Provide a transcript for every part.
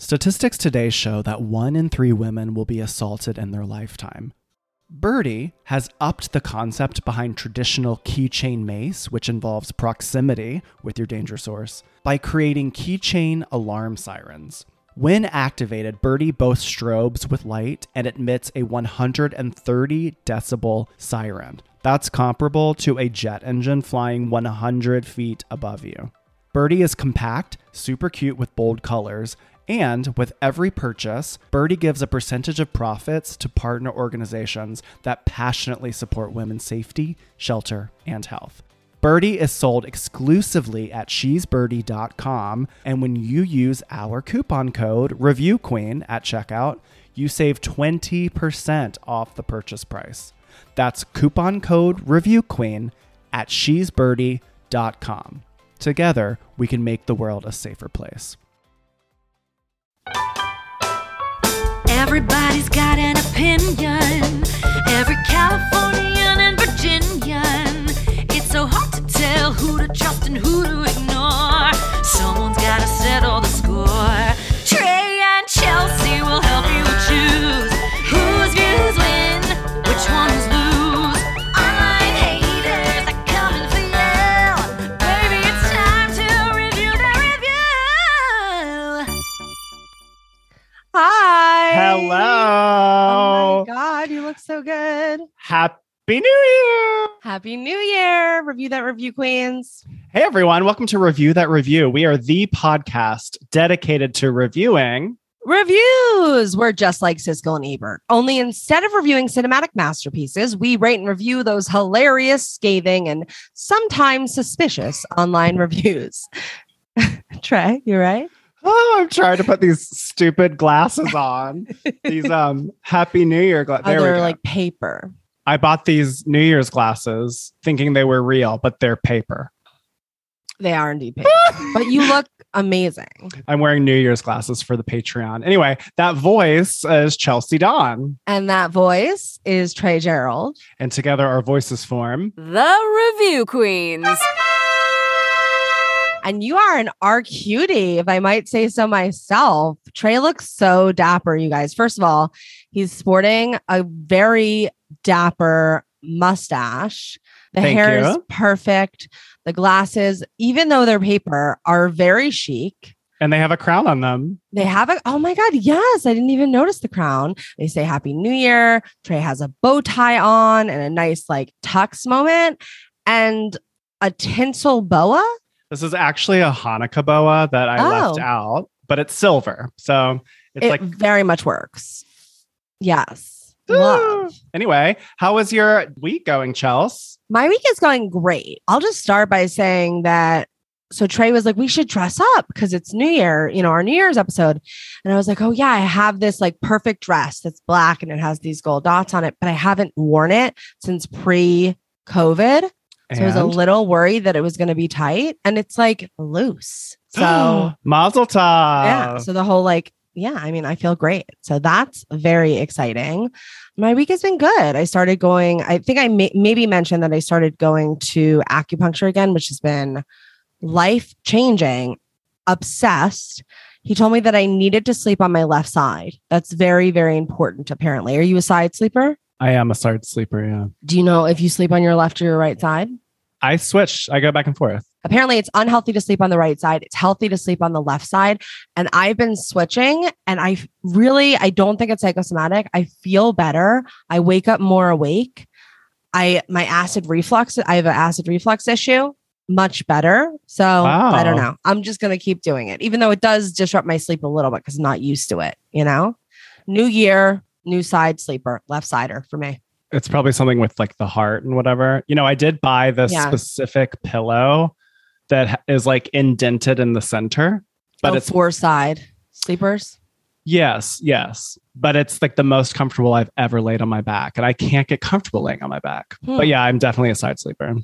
Statistics today show that one in three women will be assaulted in their lifetime. Birdie has upped the concept behind traditional keychain mace, which involves proximity with your danger source, by creating keychain alarm sirens. When activated, Birdie both strobes with light and emits a 130 decibel siren. That's comparable to a jet engine flying 100 feet above you. Birdie is compact, super cute with bold colors, and with every purchase, Birdie gives a percentage of profits to partner organizations that passionately support women's safety, shelter, and health. Birdie is sold exclusively at shesbirdie.com, and when you use our coupon code ReviewQueen at checkout, you save 20% off the purchase price. That's coupon code ReviewQueen at shesbirdie.com. Together, we can make the world a safer place. Everybody's got an opinion. Every Californian and Virginian. It's so hard to tell who to trust and who to ignore. Someone's gotta settle the score. Hi. Hello. Oh my God, you look so good. Happy New Year. Happy New Year. Review that review, Queens. Hey, everyone. Welcome to Review That Review. We are the podcast dedicated to reviewing. Reviews. We're just like Siskel and Ebert. Only instead of reviewing cinematic masterpieces, we rate and review those hilarious, scathing, and sometimes suspicious online reviews. Trey, you're right? Oh, I'm trying to put these stupid glasses on. these um Happy New Year glasses. Oh, they're like paper. I bought these New Year's glasses thinking they were real, but they're paper. They are indeed paper. but you look amazing. I'm wearing New Year's glasses for the Patreon. Anyway, that voice is Chelsea Dawn. And that voice is Trey Gerald. And together our voices form. The Review Queens. And you are an R cutie, if I might say so myself. Trey looks so dapper, you guys. First of all, he's sporting a very dapper mustache. The Thank hair you. is perfect. The glasses, even though they're paper, are very chic. And they have a crown on them. They have a, oh my God, yes, I didn't even notice the crown. They say Happy New Year. Trey has a bow tie on and a nice like tux moment and a tinsel boa. This is actually a Hanukkah boa that I left Oh. out, but it's silver. So it's it like very much works. Yes. Ah. Love. Anyway, how was your week going, Chels? My week is going great. I'll just start by saying that. So Trey was like, we should dress up because it's New Year, you know, our New Year's episode. And I was like, oh, yeah, I have this like perfect dress that's black and it has these gold dots on it, but I haven't worn it since pre COVID. So I was a little worried that it was going to be tight and it's like loose. So Mazel tov. yeah. So the whole like, yeah, I mean, I feel great. So that's very exciting. My week has been good. I started going, I think I may, maybe mentioned that I started going to acupuncture again, which has been life changing, obsessed. He told me that I needed to sleep on my left side. That's very, very important, apparently. Are you a side sleeper? I am a side sleeper. Yeah. Do you know if you sleep on your left or your right side? I switch. I go back and forth. apparently it's unhealthy to sleep on the right side it's healthy to sleep on the left side and i've been switching and i really i don't think it's psychosomatic i feel better i wake up more awake i my acid reflux i have an acid reflux issue much better so i don't know i'm just going to keep doing it even though it does disrupt my sleep a little bit because i'm not used to it you know new year new side sleeper left sider for me It's probably something with like the heart and whatever. You know, I did buy the Yeah. specific pillow that is like indented in the center, but oh, it's four side sleepers yes, yes, but it's like the most comfortable I've ever laid on my back, and I can't get comfortable laying on my back. Hmm. But yeah, I'm definitely a side sleeper.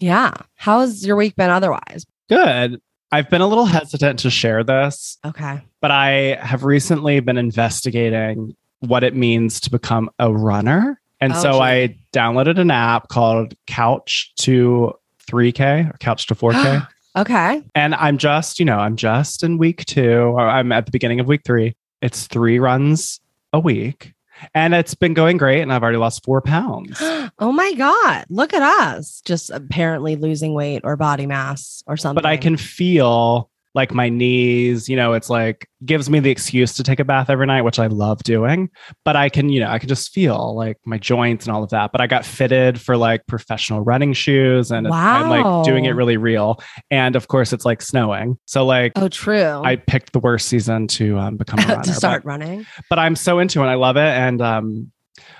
yeah how's your week been otherwise Good. I've been a little hesitant to share this, okay but I have recently been investigating what it means to become a runner. And Oh, so. I downloaded an app called Couch to 3K or Couch to 4K. Okay. And I'm just, you know, I'm just in week two, I'm at the beginning of week three. It's three runs a week. And it's been going great. And I've already lost four pounds. oh my God. Look at us. Just apparently losing weight or body mass or something. But I can feel like my knees, you know, it's like gives me the excuse to take a bath every night, which I love doing. But I can, you know, I can just feel like my joints and all of that. But I got fitted for like professional running shoes and it's- I'm like doing it really real. And of course, it's like snowing. So, like, Oh, true. I picked the worst season to um, become a runner. to start but, running. but I'm so into it. I love it. And um,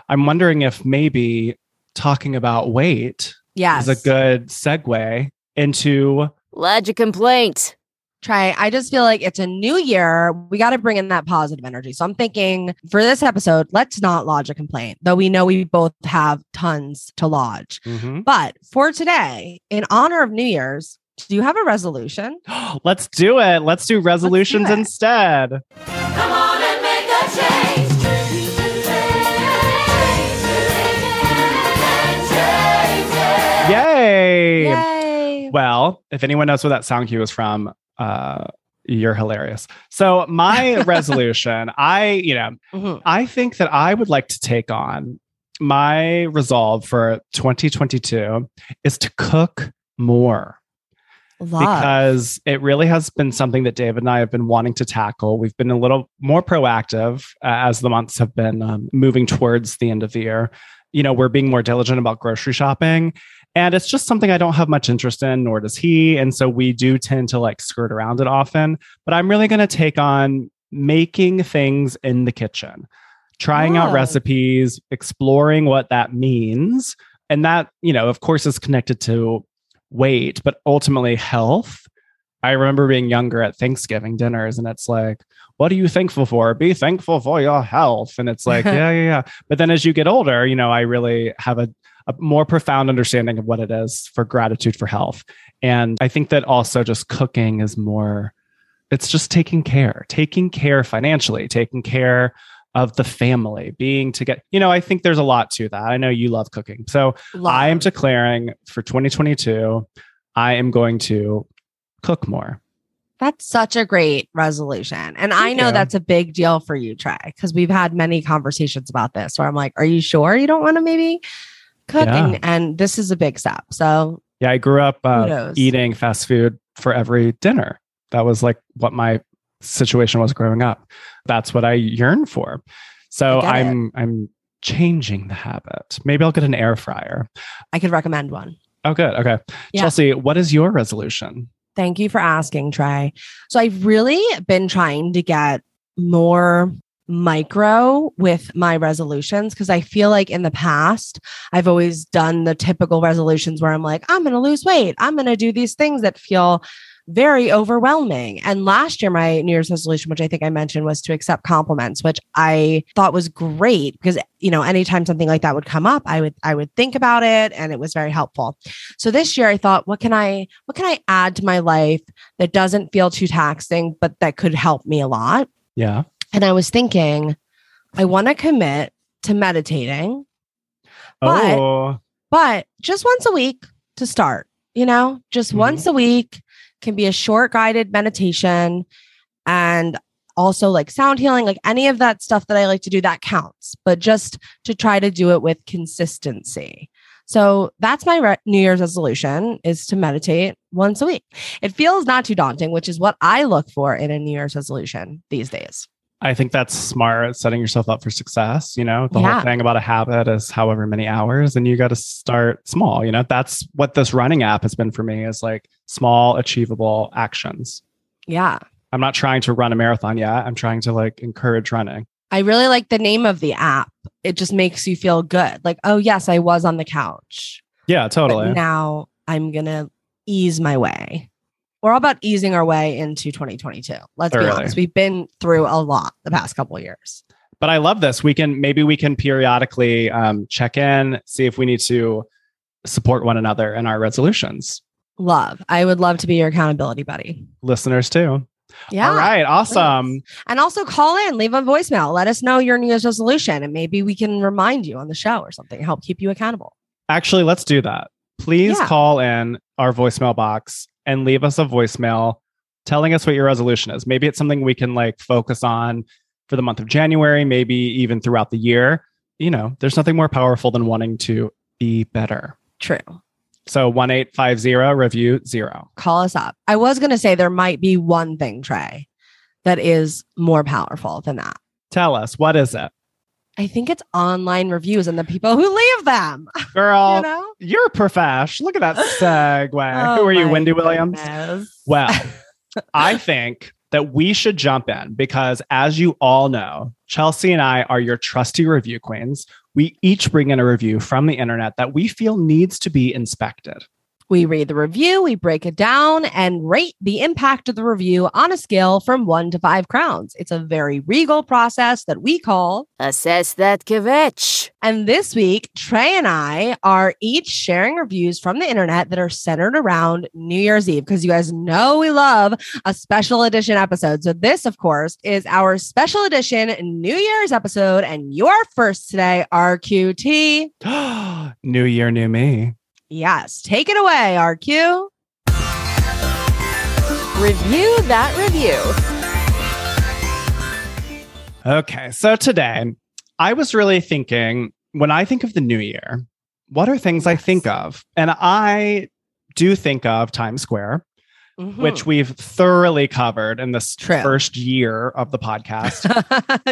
I'm wondering if maybe talking about weight Yes. is a good segue into Lodge a complaint. Try. I just feel like it's a new year. We got to bring in that positive energy. So I'm thinking for this episode, let's not lodge a complaint, though we know we both have tons to lodge. Mhm. But for today, in honor of New Year's, do you have a resolution? Let's do it. Let's do resolutions it. instead. Come on and make a change. Yay! Yay. Well, if anyone knows where that sound cue is from, uh, you're hilarious. So my resolution, I, you know, Mhm. I think that I would like to take on my resolve for 2022 is to cook more Love. because it really has been something that David and I have been wanting to tackle. We've been a little more proactive uh, as the months have been um, moving towards the end of the year. You know, we're being more diligent about grocery shopping. And it's just something I don't have much interest in, nor does he. And so we do tend to like skirt around it often. But I'm really going to take on making things in the kitchen, trying out Oh. recipes, exploring what that means. And that, you know, of course, is connected to weight, but ultimately health. I remember being younger at Thanksgiving dinners, and it's like, what are you thankful for? Be thankful for your health. And it's like, yeah, yeah, yeah. But then as you get older, you know, I really have a, a more profound understanding of what it is for gratitude for health. And I think that also just cooking is more, it's just taking care, taking care financially, taking care of the family, being together. You know, I think there's a lot to that. I know you love cooking. So I am declaring for 2022, I am going to cook more. That's such a great resolution. And I know you. that's a big deal for you, Trey, because we've had many conversations about this where I'm like, are you sure you don't want to maybe cook? Yeah. And, and this is a big step. So Yeah, I grew up uh, eating fast food for every dinner. That was like what my situation was growing up. That's what I yearn for. So I get it. I'm I'm changing the habit. Maybe I'll get an air fryer. I could recommend one. Oh, good. Okay, Yeah. Chelsea, what is your resolution? Thank you for asking, Trey. So I've really been trying to get more micro with my resolutions because I feel like in the past, I've always done the typical resolutions where I'm like, I'm going to lose weight. I'm going to do these things that feel very overwhelming. And last year, my New Year's resolution, which I think I mentioned, was to accept compliments, which I thought was great because you know, anytime something like that would come up, I would I would think about it and it was very helpful. So this year I thought, what can I what can I add to my life that doesn't feel too taxing, but that could help me a lot? Yeah. And I was thinking, I want to commit to meditating, But- oh, but just once a week to start, you know, just Mhm. once a week can be a short guided meditation and also like sound healing, like any of that stuff that I like to do that counts, but just to try to do it with consistency. So that's my re- New Year's resolution is to meditate once a week. It feels not too daunting, which is what I look for in a New Year's resolution these days. I think that's smart. Setting yourself up for success. You know, the Yeah. whole thing about a habit is however many hours, and you got to start small. You know, that's what this running app has been for me is like small, achievable actions. Yeah. I'm not trying to run a marathon yet. I'm trying to like encourage running. I really like the name of the app. It just makes you feel good. Like, oh, yes, I was on the couch. Yeah, But totally. now I'm going to ease my way. We're all about easing our way into 2022. Let's be honest. We've been through a lot the past couple of years. but I love this. We can maybe we can periodically um, check in, see if we need to support one another in our resolutions. Love. I would love to be your accountability buddy. Listeners too. Yeah. All right. Awesome. And also call in, leave a voicemail. Let us know your New Year's resolution, and maybe we can remind you on the show or something, help keep you accountable. Actually, let's do that. Please Yeah. call in our voicemail box and leave us a voicemail telling us what your resolution is. Maybe it's something we can like focus on for the month of January, maybe even throughout the year. You know, there's nothing more powerful than wanting to be better. True. So 1850 review zero. Call us up. I was going to say there might be one thing, Trey, that is more powerful than that. Tell us, what is it? I think it's online reviews and the people who leave them. Girl, you know? you're a profesh. Look at that segue. Oh Who are you, Wendy Williams? goodness. Well, I think that we should jump in because, as you all know, Chelsea and I are your trusty review queens. We each bring in a review from the internet that we feel needs to be inspected. We read the review, we break it down, and rate the impact of the review on a scale from one to five crowns. It's a very regal process that we call. Assess that kvetch. And this week, Trey and I are each sharing reviews from the internet that are centered around New Year's Eve because you guys know we love a special edition episode. So, this, of course, is our special edition New Year's episode. And you're first today, RQT. new year, new me. Yes, take it away, RQ. Review that review. Okay, so today I was really thinking when I think of the new year, what are things I think of? And I do think of Times Square, mm-hmm. which we've thoroughly covered in this. True. first year of the podcast.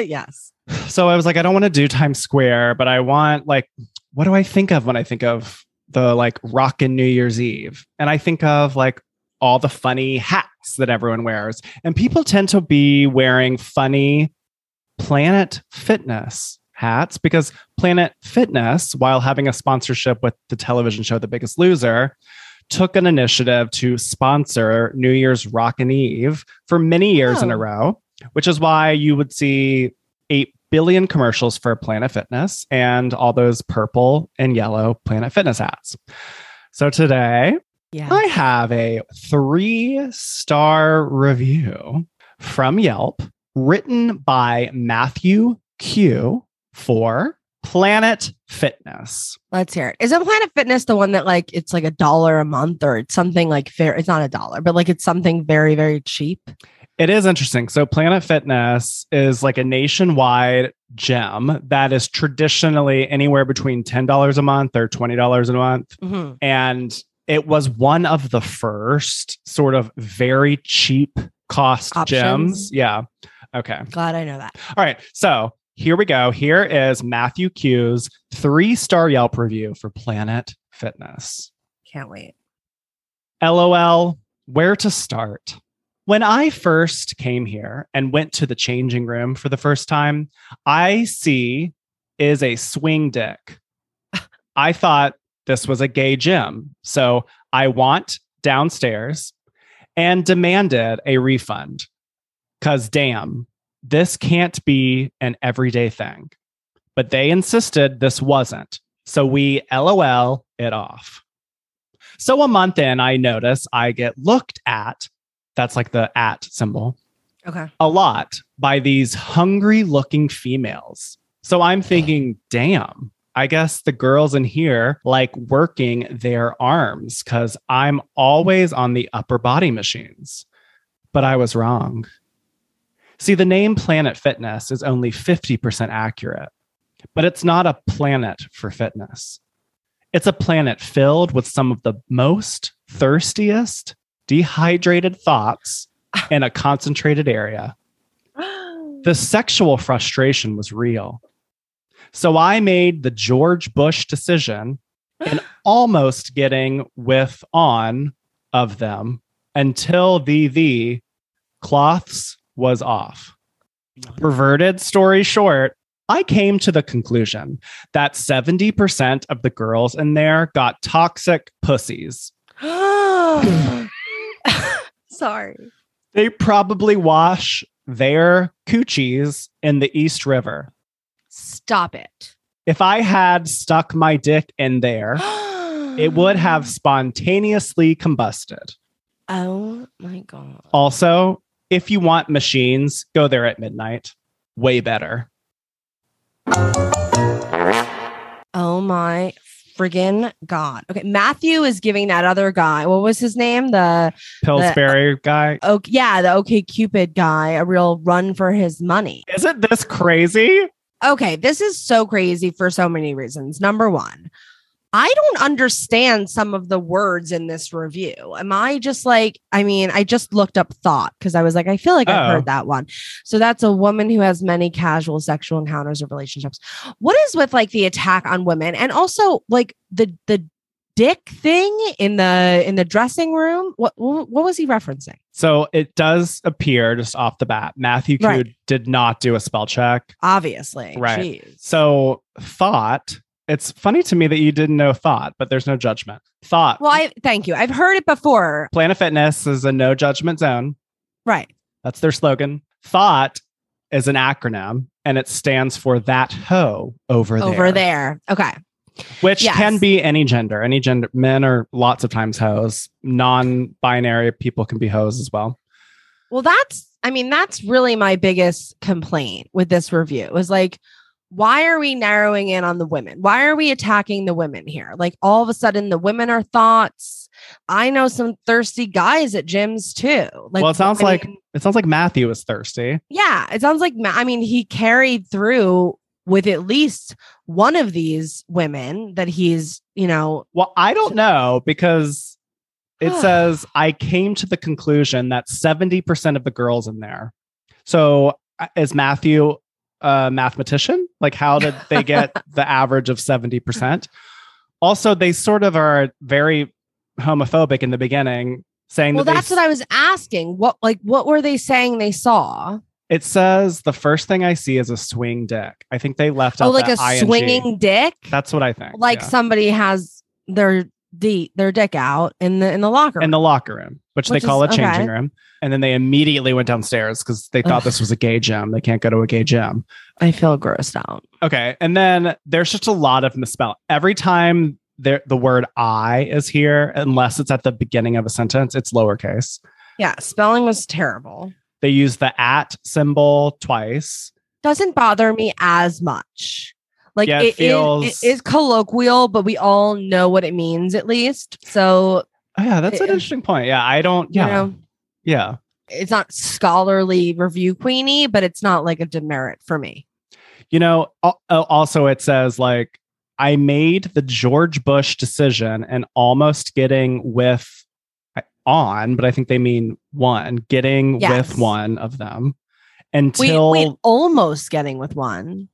yes. so I was like, I don't want to do Times Square, but I want like, what do I think of when I think of the like rockin' New Year's Eve? And I think of like all the funny hats that everyone wears. And people tend to be wearing funny Planet Fitness hats because Planet Fitness, while having a sponsorship with the television show The Biggest Loser, took an initiative to sponsor New Year's Rockin' Eve for many years in a Oh. row, which is why you would see 8 billion commercials for Planet Fitness and all those purple and yellow Planet Fitness hats. So today, Yeah. I have a three star review from Yelp written by Matthew Q for Planet Fitness. Let's hear it. Isn't Planet Fitness the one that like it's like a dollar a month or it's something like fair? It's not a dollar, but like it's something very, very cheap. It is interesting. So, Planet Fitness is like a nationwide gym that is traditionally anywhere between $10 a month or $20 a month. Mhm. And it was one of the first sort of very cheap cost Options. gyms. Yeah. Okay. Glad I know that. All right. So here we go. Here is Matthew Q's three star Yelp review for Planet Fitness. Can't wait. LOL, where to start? When I first came here and went to the changing room for the first time, I see is a swing dick. I thought this was a gay gym. So I want downstairs and demanded a refund. Because damn, this can't be an everyday thing. But they insisted this wasn't. So we LOL it off. So a month in, I notice I get looked at. That's like the at symbol Okay. a lot by these hungry looking females. So I'm thinking, damn, I guess the girls in here like working their arms because I'm always on the upper body machines. But I was wrong. See, the name Planet Fitness is only 50% accurate, but it's not a planet for fitness. It's a planet filled with some of the most thirstiest, dehydrated thots in a concentrated area. The sexual frustration was real. So I made the George Bush decision and almost getting with on of them until the the cloths was off. Perverted story short, I came to the conclusion that 70% of the girls in there got toxic pussies. Sorry. They probably wash their coochies in the East River. Stop it. If I had stuck my dick in there, it would have spontaneously combusted. Oh my god. Also, if you want machines, go there at midnight. Way better. Oh my friggin' God. Okay. Matthew is giving that other guy, what was his name? The Pillsbury uh, guy. oh yeah, the OkCupid guy, a real run for his money. Isn't this crazy? Okay, this is so crazy for so many reasons. Number one, I don't understand some of the words in this review. Am I just like, I mean, I just looked up thot because I was like, I feel like I've Oh. heard that one. So that's a woman who has many casual sexual encounters or relationships. What is with like the attack on women and also like the the dick thing in the in the dressing room? What what, what was he referencing? So it does appear just off the bat, Matthew Q Right. did not do a spell check. Obviously. Right. Jeez. So thot, it's funny to me that you didn't know thot, but there's no judgment. Thot. Well, I thank you. I've heard it before. Planet Fitness is a no judgment zone. Right. That's their slogan. Thot is an acronym and it stands for that hoe over there. Over there. Okay. Which Yes. can be any gender. Any gender. Men are lots of times hoes. Non binary people can be hoes as well. Well, that's, I mean, that's really my biggest complaint with this review it was like, why are we narrowing in on the women? Why are we attacking the women here? Like, all of a sudden, the women are thots. I know some thirsty guys at gyms too. Like, well, it sounds I like mean, it sounds like Matthew is thirsty. yeah, it sounds like, I mean, he carried through with at least one of these women that he's, you know, Well, I don't know because it says I came to the conclusion that 70% of the girls in there. So uh, is Matthew a mathematician? Like, how did they get the average of 70%? Also, they sort of are very homophobic in the beginning, saying well, that that's what I was asking. What, like, what were they saying they saw? It says the first thing I see is a swing dick. I think they left oh, out Oh, like a ing. swinging dick? That's what I think. like yeah. somebody has their d their dick out in the in the locker room. in the locker room, which, Which they call is- a changing okay. room. And then they immediately went downstairs because they thought Ugh. this was a gay gym. They can't go to a gay gym. I feel grossed out. Okay. And then there's just a lot of misspell. Every time there, the word I is here, unless it's at the beginning of a sentence, it's lowercase. Yeah, spelling was terrible. They use the at symbol twice. Doesn't bother me as much. Like Yeah, it it is feels- it is colloquial, but we all know what it means at least. So Oh, yeah, that's an um, interesting point. Yeah. I don't, yeah. you know, yeah. it's not scholarly review queenie, but it's not like a demerit for me. You know, al- al- also it says like I made the George Bush decision and almost getting with on, but I think they mean one, getting Yes. with one of them until we almost getting with one.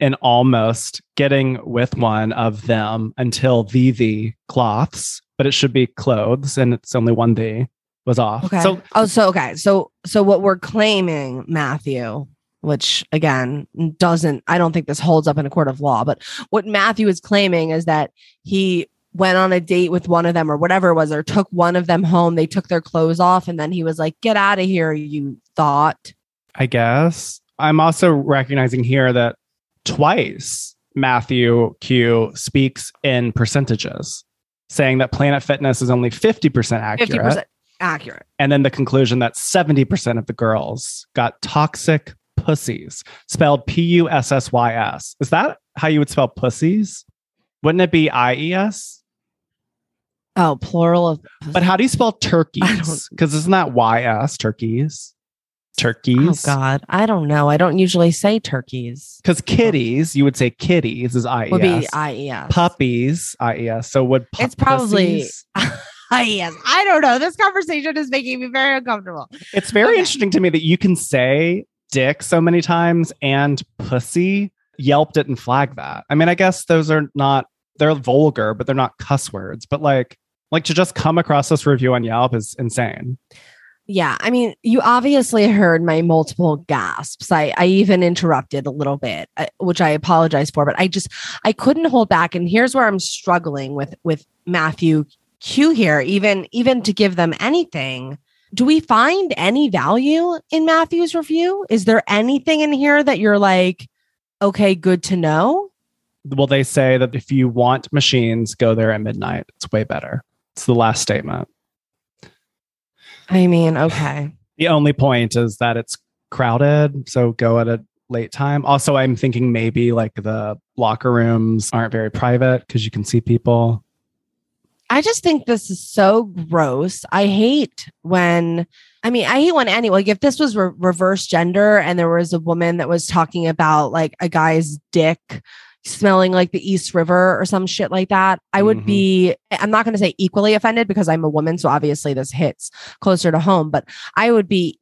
And almost getting with one of them until the the cloths, but it should be clothes and it's only one the was off. Okay. So oh, so okay. So so what we're claiming, Matthew, which again doesn't I don't think this holds up in a court of law, but what Matthew is claiming is that he went on a date with one of them or whatever it was, or took one of them home. They took their clothes off, and then he was like, "Get out of here, you thot." I guess. I'm also recognizing here that twice Matthew Q speaks in percentages, saying that Planet Fitness is only 50% accurate. Fifty percent accurate. And then the conclusion that 70% of the girls got toxic pussies, spelled P U S S Y S. Is that how you would spell pussies? Wouldn't it be I E S? Oh, plural of. But how do you spell turkeys? Because isn't that Y S, turkeys? Oh Turkeys? God, I don't know. I don't usually say turkeys. Because kitties, you would say kitties is I Would be S. I E S. Puppies, I E S. So would pu- It's probably- pussies- I E S. I don't know. This conversation is making me very uncomfortable. It's very Okay. interesting to me that you can say dick so many times and pussy. Yelp didn't flag that. I mean, I guess those are not they're vulgar, but they're not cuss words. But like like to just come across this review on Yelp is insane. Yeah, I mean, you obviously heard my multiple gasps. I, I even interrupted a little bit, uh, which I apologize for, but I just I couldn't hold back. And here's where I'm struggling with with Matthew Q here, even even to give them anything. Do we find any value in Matthew's review? Is there anything in here that you're like, okay, good to know? Well, they say that if you want machines, go there at midnight. It's way better. It's the last statement. I mean, okay. The only point is that it's crowded. So go at a late time. Also, I'm thinking maybe like the locker rooms aren't very private because you can see people. I just think this is so gross. I hate when, I mean, I hate when any, like, if this was re- reverse gender and there was a woman that was talking about like a guy's dick smelling like the East River or some shit like that, I would Mhm. be, I'm not going to say equally offended because I'm a woman. So obviously this hits closer to home, but I would be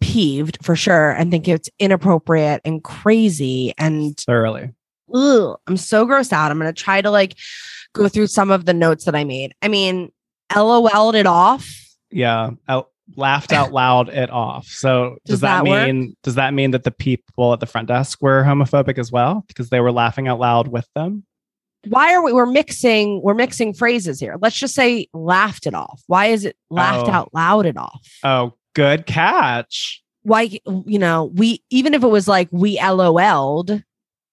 peeved for sure and think it's inappropriate and crazy and Thoroughly. ugh, I'm so grossed out. I'm gonna try to like go through some of the notes that I made. I mean, LOL'd it off. Yeah. Laughed out loud it off. So does, Does that, that mean does that mean that the people at the front desk were homophobic as well because they were laughing out loud with them? Why are we we're mixing we're mixing phrases here? Let's just say laughed it off. Why is it laughed Oh. out loud it off? Oh, good catch. Why you know, we even if it was like we LOL'd,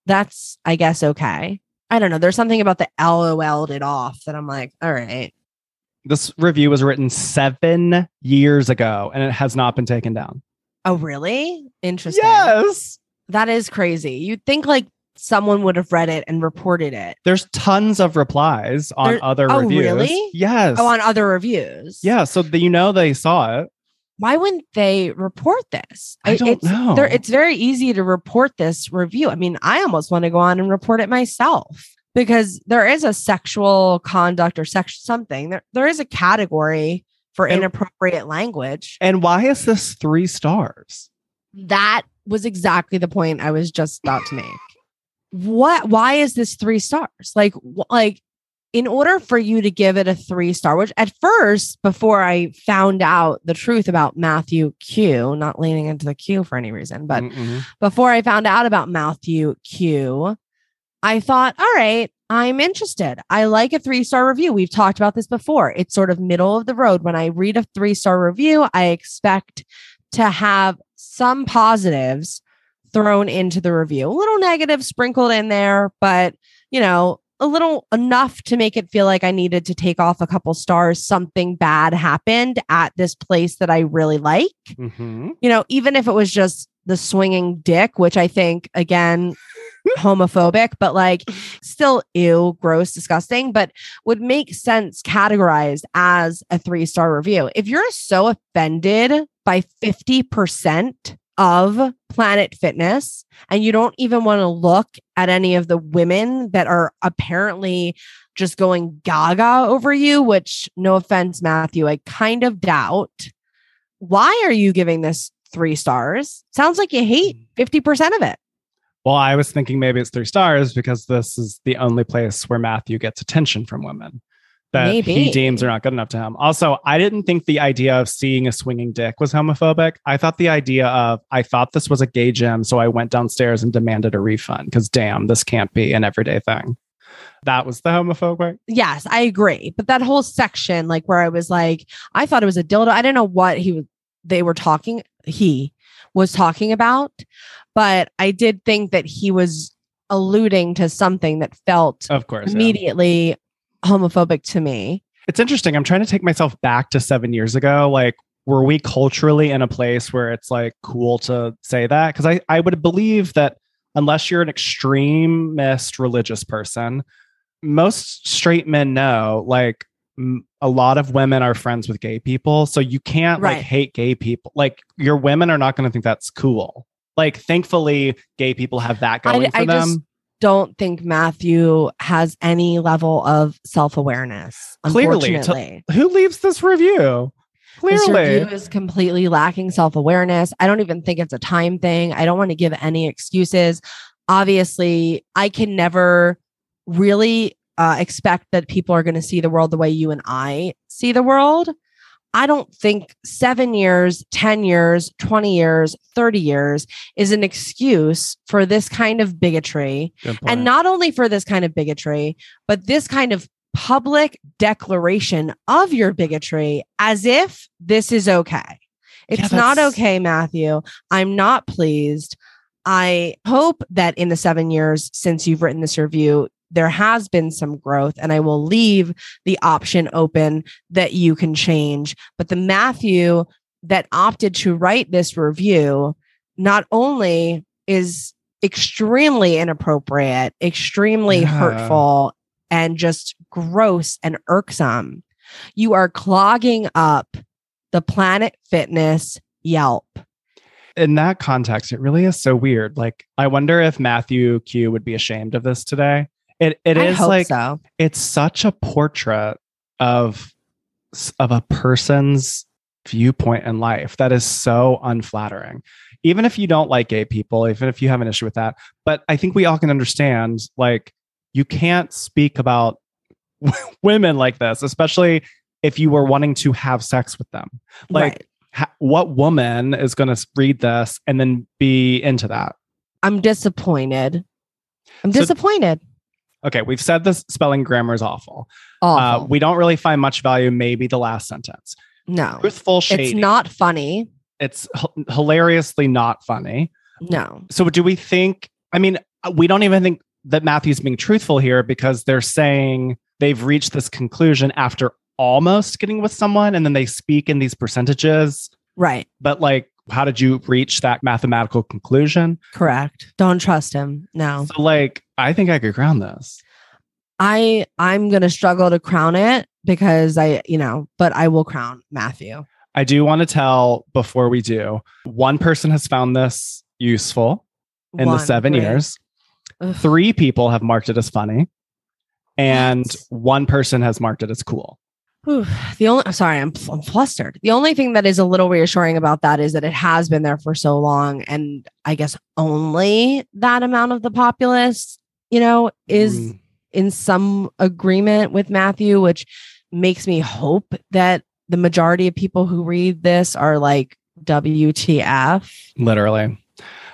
that's I guess okay. I don't know. There's something about the LOL'd it off that I'm like, all right. This review was written seven years ago and it has not been taken down. Oh, really? Interesting. Yes. That is crazy. You'd think like someone would have read it and reported it. There's tons of replies on There- other oh, reviews. really? Yes. Oh, on other reviews. yeah. So the, you know they saw it. Why wouldn't they report this? I don't it's, know. It's very easy to report this review. I mean, I almost want to go on and report it myself because there is a sexual conduct or sex something. There, there is a category for And- inappropriate language. And why is this three stars? That was exactly the point I was just about to make. What? Why is this three stars? Like, like, in order for you to give it a three star, which at first, before I found out the truth about Matthew Q, not leaning into the Q for any reason, but Mm-mm. before I found out about Matthew Q, I thought, all right, I'm interested. I like a three star review. We've talked about this before. It's sort of middle of the road. When I read a three star review, I expect to have some positives thrown into the review, a little negative sprinkled in there, but you know, a little enough to make it feel like I needed to take off a couple stars. Something bad happened at this place that I really like Mhm. you know, even if it was just the swinging dick, which I think again, homophobic, but like still ew, gross, disgusting, but would make sense categorized as a three star review. If you're so offended by 50% of Planet Fitness and you don't even want to look at any of the women that are apparently just going gaga over you, which no offense, Matthew, I kind of doubt why are you giving this three stars? Sounds like you hate 50% of it. Well, I was thinking maybe it's three stars because this is the only place where Matthew gets attention from women that he deems are not good enough to him. Also, I didn't think the idea of seeing a swinging dick was homophobic. I thought the idea of I thought this was a gay gym, so I went downstairs and demanded a refund because damn, this can't be an everyday thing. That was the homophobic. Yes, I agree. But that whole section, like where I was like, I thought it was a dildo. I didn't know what he was, they were talking, he was talking about, but I did think that he was alluding to something that felt Of course. yeah. immediately homophobic to me. It's interesting. I'm trying to take myself back to seven years ago. Like, were we culturally in a place where it's like cool to say that? Because I, I would believe that unless you're an extremist religious person, most straight men know like a lot of women are friends with gay people. So you can't like hate gay people. Like, your women are not going to think that's cool. Like, thankfully, gay people have that I- going for I them. just- Don't think Matthew has any level of self awareness. Clearly, to- Who leaves this review? This Clearly. review is completely lacking self awareness. I don't even think it's a time thing. I don't want to give any excuses. Obviously, I can never really uh, expect that people are going to see the world the way you and I see the world. I don't think seven years, 10 years, 20 years, 30 years is an excuse for this kind of bigotry. And not only for this kind of bigotry, but this kind of public declaration of your bigotry as if this is okay. It's Yeah, not okay, Matthew. I'm not pleased. I hope that in the seven years since you've written this review, there has been some growth, and I will leave the option open that you can change. But the Matthew that opted to write this review not only is extremely inappropriate, extremely Yeah. hurtful, and just gross and irksome. You are clogging up the Planet Fitness Yelp. In that context, it really is so weird. Like, I wonder if Matthew Q would be ashamed of this today. It it I is like so. it's such a portrait of of a person's viewpoint in life that is so unflattering even if you don't like gay people even if you have an issue with that but i think we all can understand like you can't speak about women like this especially if you were wanting to have sex with them like right. ha- what woman is going to read this and then be into that I'm disappointed. I'm So- disappointed. Okay we've said this spelling grammar is awful, Uh, we don't really find much value maybe the last sentence no, truthful shady it's not funny. it's h- hilariously not funny. No. So do we think I mean we don't even think that Matthew's being truthful here because they're saying they've reached this conclusion after almost getting with someone and then they speak in these percentages Right. but like how did you reach that mathematical conclusion? Correct. Don't trust him. No. So like I think I could crown this. I I'm gonna struggle to crown it because I, you know, but I will crown Matthew. I do want to tell before we do. One person has found this useful in the 7 great. years. Ugh. Three people have marked it as funny and What? one person has marked it as cool. Whew. The only sorry, I'm, I'm flustered. The only thing that is a little reassuring about that is that it has been there for so long, and I guess only that amount of the populace, you know, is Mm. in some agreement with Matthew, which makes me hope that the majority of people who read this are like WTF. Literally.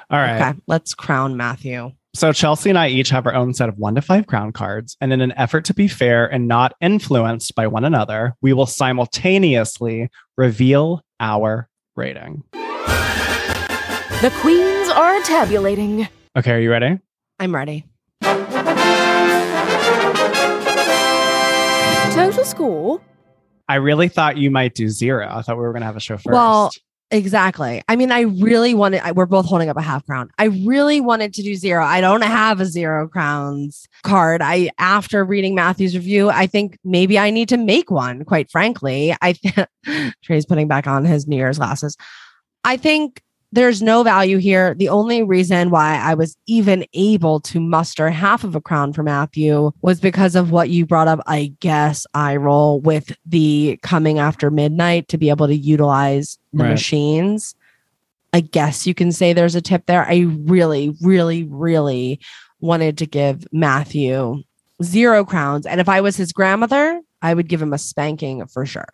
All right. Okay, let's crown Matthew. So Chelsea and I each have our own set of one to five crown cards. And in an effort to be fair and not influenced by one another, we will simultaneously reveal our rating. The queens are tabulating. Okay, are you ready? I'm ready. Total score. I really thought you might do zero. I thought we were going to have a show first. Well, Exactly. I mean, I really wanted, I, we're both holding up a half crown. I really wanted to do zero. I don't have a zero crowns card. I, after reading Matthew's review, I think maybe I need to make one, quite frankly. I, th- Trey's putting back on his New Year's glasses. I think there's no value here. The only reason why I was even able to muster half of a crown for Matthew was because of what you brought up. I guess I roll with the coming after midnight to be able to utilize the Right. machines. I guess you can say there's a tip there. I really, really, really wanted to give Matthew zero crowns. And if I was his grandmother, I would give him a spanking for sure.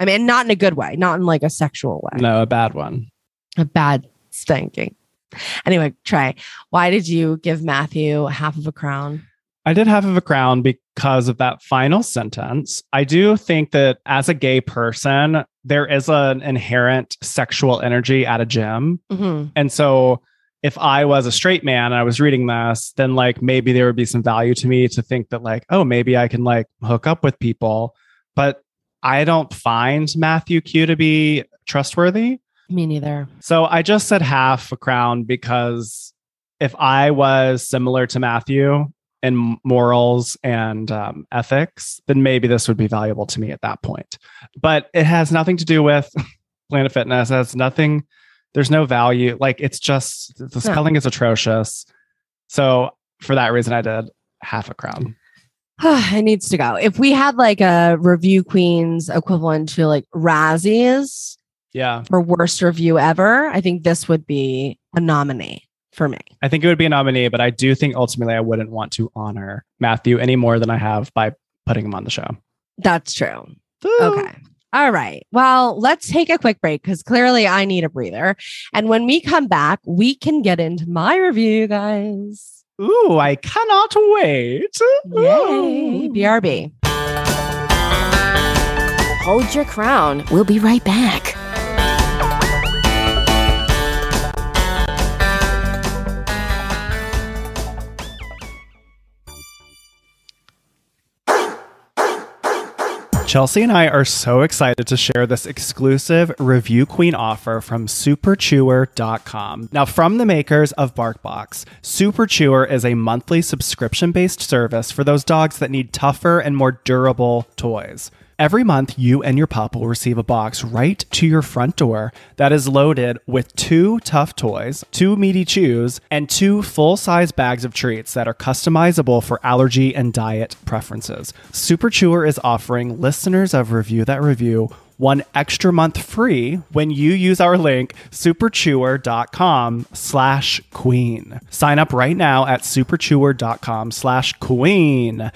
I mean, not in a good way, not in like a sexual way no, a bad one. A bad spanking. Anyway, Trey, why did you give Matthew half of a crown? I did half of a crown because of that final sentence. I do think that as a gay person, there is an inherent sexual energy at a gym. Mhm. And so if I was a straight man and I was reading this, then like maybe there would be some value to me to think that like, oh, maybe I can like hook up with people. But I don't find Matthew Q to be trustworthy. Me neither. So I just said half a crown because if I was similar to Matthew in morals and um, ethics, then maybe this would be valuable to me at that point. But it has nothing to do with Planet Fitness. It has nothing. There's no value. Like it's just the spelling is atrocious. So for that reason, I did half a crown. it needs to go. If we had like a review queens equivalent to like Razzies Yeah, for worst review ever, I think this would be a nominee for me. I think it would be a nominee, but I do think ultimately I wouldn't want to honor Matthew any more than I have by putting him on the show. That's true. Okay. All right. Well, let's take a quick break because clearly I need a breather. And when we come back, we can get into my review, guys. Ooh, I cannot wait. Yay. Ooh. BRB. Hold your crown. We'll be right back. Chelsea and I are so excited to share this exclusive Review Queen offer from superchewer.com. Now, from the makers of BarkBox, Super Chewer is a monthly subscription based service for those dogs that need tougher and more durable toys. Every month, you and your pup will receive a box right to your front door that is loaded with two tough toys, two meaty chews, and two full size bags of treats that are customizable for allergy and diet preferences. Super Chewer is offering listeners of Review That Review one extra month free when you use our link superchewer.com slash queen. Sign up right now at superchewer.com slash queen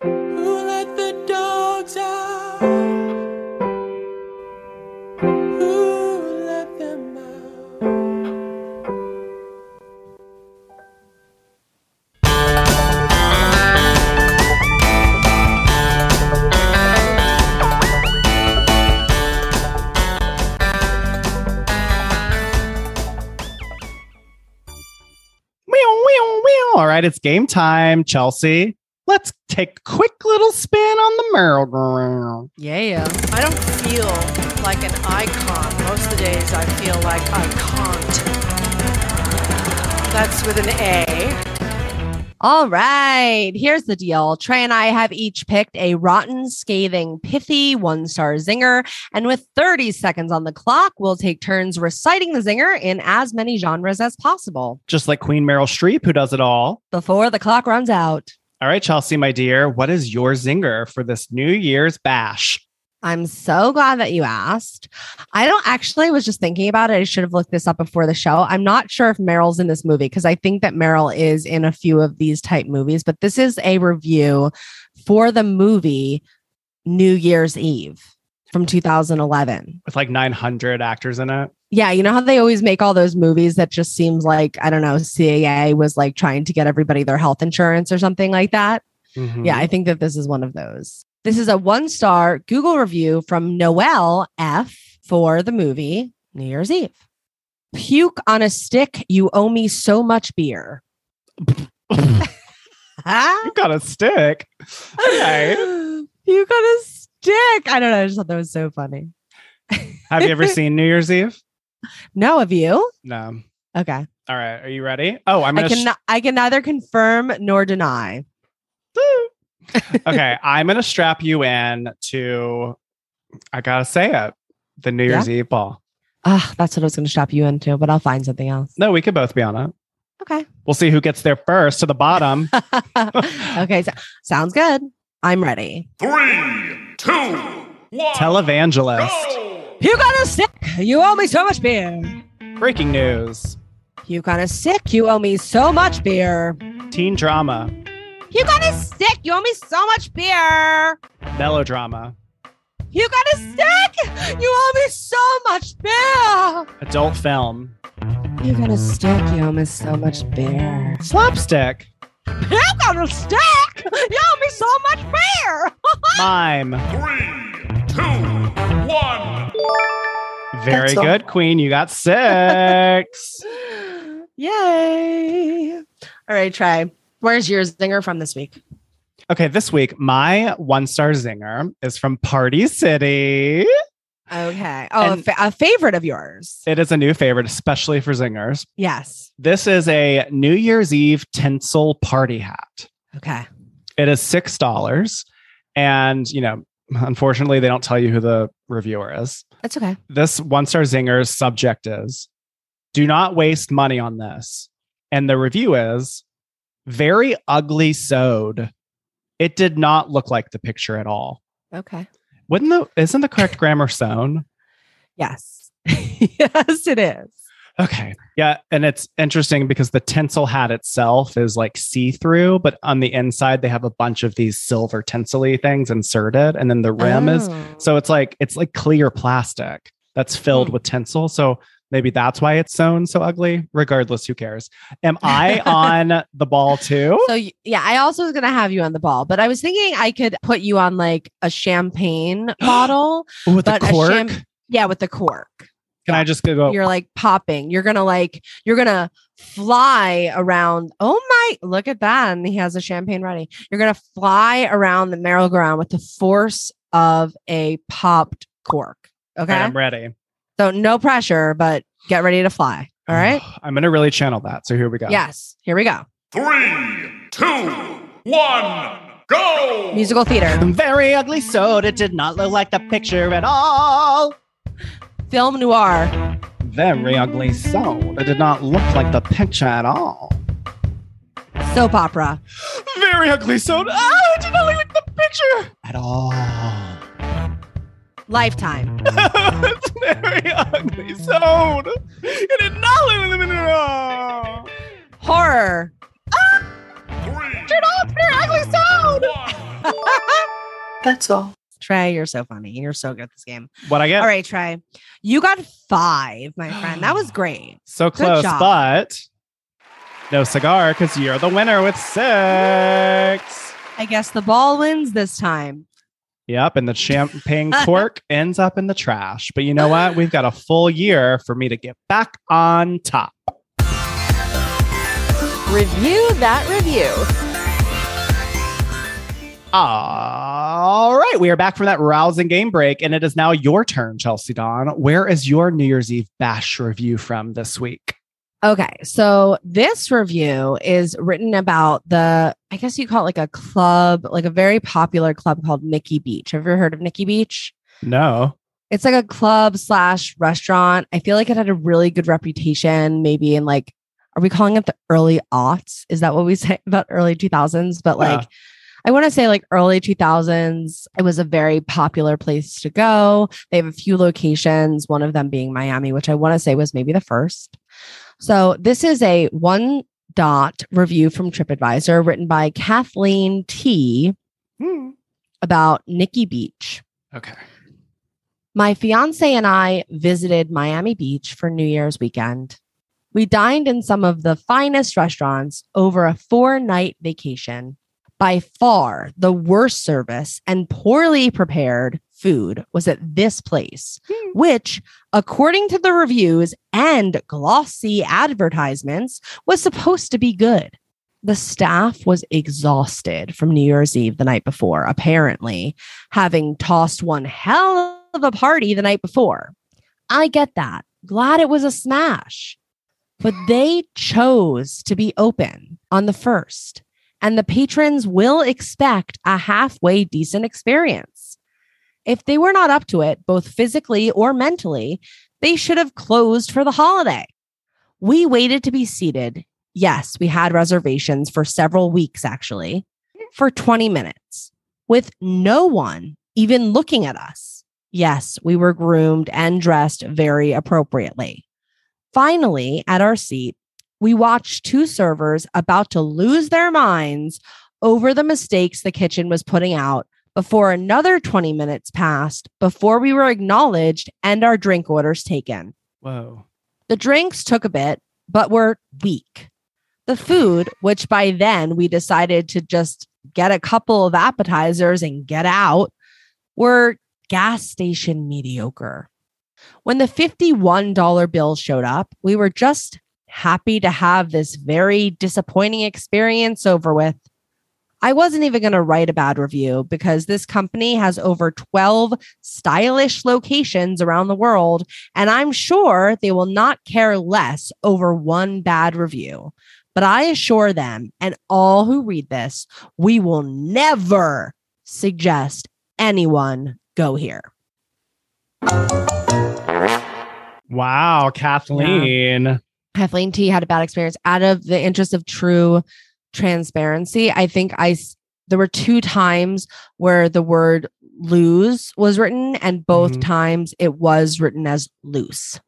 right, it's game time, Chelsea. Let's take a quick little spin on the merry-go-round. Yeah. I don't feel like an icon. Most of the days I feel like I can't. That's with an A. All right. Here's the deal. Trey and I have each picked a rotten, scathing, pithy one star zinger. And with 30 seconds on the clock, we'll take turns reciting the zinger in as many genres as possible Just like Queen Meryl Streep, who does it all. before the clock runs out. All right, Chelsea, my dear, what is your zinger for this New Year's bash? I'm so glad that you asked. I don't actually was just thinking about it. I should have looked this up before the show. I'm not sure if Meryl's in this movie because I think that Meryl is in a few of these type movies, but this is a review for the movie New Year's Eve from 2011. With like 900 actors in it. Yeah, you know how they always make all those movies that just seems like, I don't know, CAA was like trying to get everybody their health insurance or something like that. Mhm. Yeah, I think that this is one of those. This is a one star Google review from Noel F for the movie New Year's Eve. Puke on a stick. You owe me so much beer. you got a stick. Okay. you got a stick. I don't know. I just thought that was so funny. Have you ever seen New Year's Eve? No, of you? No. Okay. All right. Are you ready? Oh, I'm I can I can neither confirm nor deny. Okay, I'm gonna strap you in to. I gotta say it. The New Year's Eve ball. Ah, that's what I was going to strap you into, but I'll find something else. No, we could both be on it. Okay. We'll see who gets there first to the bottom. okay. So, sounds good. I'm ready. Three, two, one. Televangelist. You got a stick. You owe me so much beer. Breaking news. You got a stick. You owe me so much beer. Teen drama. You got a stick. You owe me so much beer. Melodrama. You got a stick. You owe me so much beer. Adult film. You got a stick. You owe me so much beer. Slapstick. You got a stick. You owe me so much beer. Mime. Three, two, one. Very That's all. good, Queen. You got six. Yay. All right, try. Where's your zinger from this week? Okay, this week, my one star zinger is from Party City. Okay. Oh, a, fa- a favorite of yours. It is a new favorite, especially for zingers. Yes. This is a New Year's Eve tinsel party hat. Okay. It is $6. And, you know, unfortunately, they don't tell you who the reviewer is. That's okay. This one star zinger's subject is do not waste money on this. And the review is very ugly sewed. It did not look like the picture at all. Okay. Wouldn't the isn't the correct grammar sewn? Yes. yes, it is. Okay. Yeah. And it's interesting because the tinsel hat itself is like see through, but on the inside, they have a bunch of these silver tinsely things inserted. And then the rim is Oh. so it's like it's like clear plastic that's filled Hmm. with tinsel. So maybe that's why it's sewn so ugly. Regardless, who cares? Am I on the ball too? So yeah, I also was gonna have you on the ball, but I was thinking I could put you on like a champagne bottle. Ooh, with the but a cork? sham- yeah, with the cork. Can I just go? You're like popping. You're gonna like you're gonna fly around. Oh my! Look at that, and he has a champagne ready. You're gonna fly around the merry-go-round with the force of a popped cork. Okay. Right, I'm ready. So no pressure, but get ready to fly. All right. I'm going to really channel that. So here we go. Yes. Here we go. Three, two, one, go! Musical theater. Very ugly soda It did not look like the picture at all. Film noir. Very ugly soda It did not look like the picture at all. Soap opera. Very ugly soda. Oh, it did not look like the picture at all. Lifetime. it's very ugly soda. It did not look like the picture at all. Horror. Three, Turn off very ugly soda. one. That's all. Trey, you're so funny. You're so good at this game. What I get? All right, Trey. You got five, my friend. That was great. So close, but no cigar because you're the winner with six. I guess the ball wins this time. Yep, and the champagne cork ends up in the trash. But you know what? We've got a full year for me to get back on top. Review that review. All right, we are back from that rousing game break, and it is now your turn, Chelsea Dawn. Where is your New Year's Eve bash review from this week? Okay, so this review is written about the, I guess you call it like a club, like a very popular club called Nikki Beach. Have you ever heard of Nikki Beach? No. It's like a club slash restaurant. I feel like it had a really good reputation, maybe in like, are we calling it the early aughts? Is that what we say about early 2000s? But like, Yeah. I want to say like early 2000s, it was a very popular place to go. They have a few locations, one of them being Miami, which I want to say was maybe the first. So this is a one dot review from TripAdvisor written by Kathleen T Hmm. about Nikki Beach. Okay. My fiance and I visited Miami Beach for New Year's weekend. We dined in some of the finest restaurants over a four night vacation. By far, the worst service and poorly prepared food was at this place, which, according to the reviews and glossy advertisements, was supposed to be good. The staff was exhausted from New Year's Eve the night before, apparently, having tossed one hell of a party the night before. I get that. Glad it was a smash. But they chose to be open on the first, and the patrons will expect a halfway decent experience. If they were not up to it, both physically or mentally, they should have closed for the holiday. We waited to be seated. Yes, we had reservations for several weeks, actually, for 20 minutes with no one even looking at us. Yes, we were groomed and dressed very appropriately. Finally, at our seat, we watched two servers about to lose their minds over the mistakes the kitchen was putting out before another 20 minutes passed before we were acknowledged and our drink orders taken. Whoa. The drinks took a bit, but were weak. The food, which by then we decided to just get a couple of appetizers and get out, were gas station mediocre. When the $51 bill showed up, we were just happy to have this very disappointing experience over with. I wasn't even going to write a bad review because this company has over 12 stylish locations around the world, and I'm sure they will not care less over one bad review. But I assure them and all who read this, we will never suggest anyone go here. Wow, Kathleen. Kathleen T had a bad experience. Out of the interest of true transparency, I think I there were two times where the word lose was written, and both Mhm. times it was written as loose.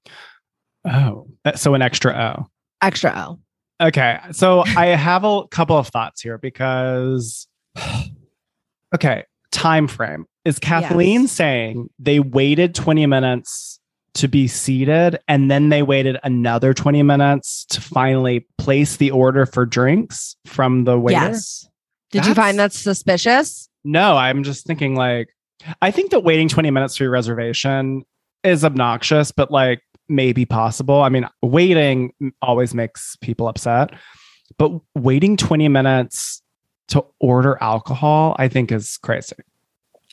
Oh, uh, so an extra O. Extra O. Okay. So I have a couple of thoughts here because okay, time frame. Is Kathleen Yes. saying they waited 20 minutes to be seated and then they waited another 20 minutes to finally place the order for drinks from the waiter? Yes. Did you find that suspicious? No, I'm just thinking like I think that waiting 20 minutes for your reservation is obnoxious, but like maybe possible. I mean, waiting always makes people upset, but waiting 20 minutes to order alcohol, I think is crazy.